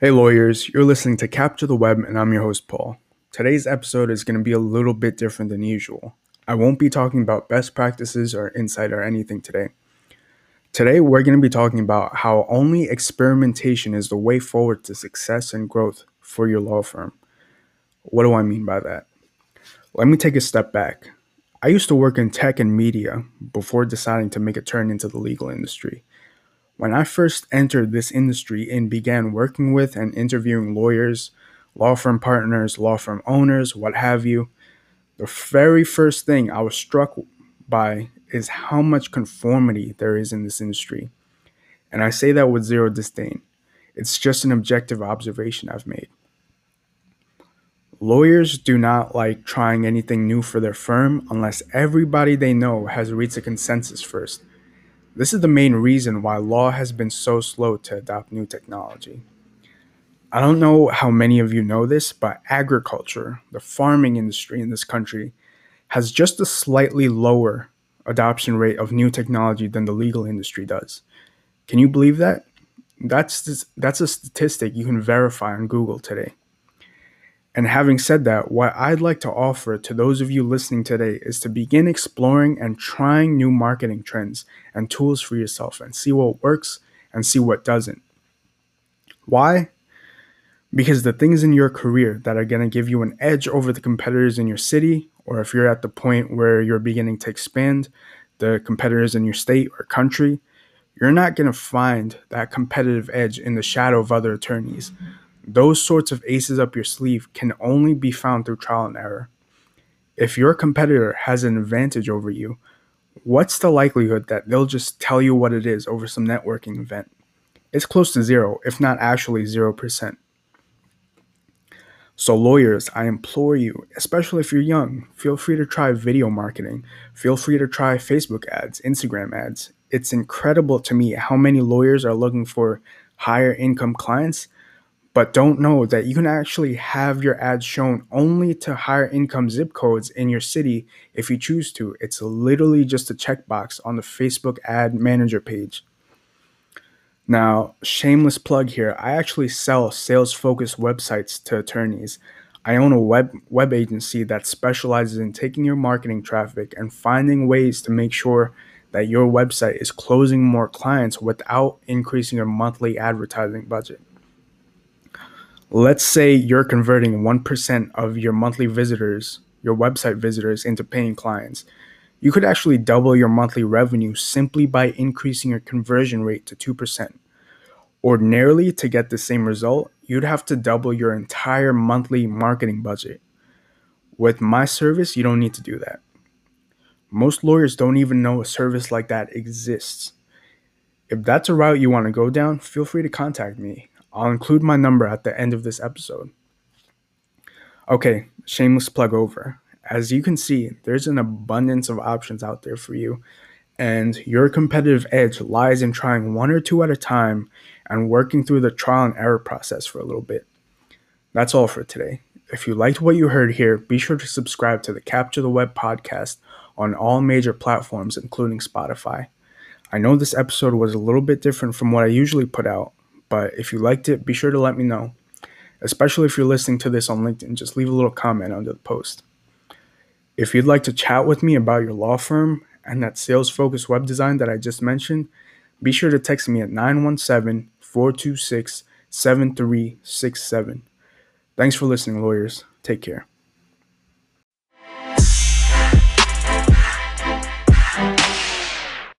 Hey, lawyers, you're listening to Capture the Web, and I'm your host, Paul. Today's episode is going to be a little bit different than usual. I won't be talking about best practices or insight or anything today. Today, we're going to be talking about how only experimentation is the way forward to success and growth for your law firm. What do I mean by that? Let me take a step back. I used to work in tech and media before deciding to make a turn into the legal industry. When I first entered this industry and began working with and interviewing lawyers, law firm partners, law firm owners, what have you, the very first thing I was struck by is how much conformity there is in this industry. And I say that with zero disdain. It's just an objective observation I've made. Lawyers do not like trying anything new for their firm unless everybody they know has reached a consensus first. This is the main reason why law has been so slow to adopt new technology. I don't know how many of you know this, but agriculture, the farming industry in this country, has just a slightly lower adoption rate of new technology than the legal industry does. Can you believe that? That's that's a statistic you can verify on Google today. And having said that, what I'd like to offer to those of you listening today is to begin exploring and trying new marketing trends and tools for yourself and see what works and see what doesn't. Why? Because the things in your career that are going to give you an edge over the competitors in your city, or if you're at the point where you're beginning to expand, the competitors in your state or country, you're not going to find that competitive edge in the shadow of other attorneys. Those sorts of aces up your sleeve can only be found through trial and error. If your competitor has an advantage over you, what's the likelihood that they'll just tell you what it is over some networking event? It's close to zero, if not actually 0%. So, lawyers, I implore you, especially if you're young, feel free to try video marketing. Feel free to try Facebook ads, Instagram ads. It's incredible to me how many lawyers are looking for higher income clients but don't know that you can actually have your ads shown only to higher income zip codes in your city if you choose to. It's literally just a checkbox on the Facebook ad manager page. Now, shameless plug here, I actually sell sales focused websites to attorneys. I own a web web agency that specializes in taking your marketing traffic and finding ways to make sure that your website is closing more clients without increasing your monthly advertising budget let's say you're converting 1% of your monthly visitors, your website visitors, into paying clients. You could actually double your monthly revenue simply by increasing your conversion rate to 2%. Ordinarily, to get the same result, you'd have to double your entire monthly marketing budget. With my service, you don't need to do that. Most lawyers don't even know a service like that exists. If that's a route you want to go down, feel free to contact me. I'll include my number at the end of this episode. Okay, shameless plug over. As you can see, there's an abundance of options out there for you, and your competitive edge lies in trying one or two at a time and working through the trial and error process for a little bit. That's all for today. If you liked what you heard here, be sure to subscribe to the Capture the Web podcast on all major platforms, including Spotify. I know this episode was a little bit different from what I usually put out, but if you liked it, be sure to let me know. Especially if you're listening to this on LinkedIn, just leave a little comment under the post. If you'd like to chat with me about your law firm and that sales focused web design that I just mentioned, be sure to text me at 917 426 7367. Thanks for listening, lawyers. Take care.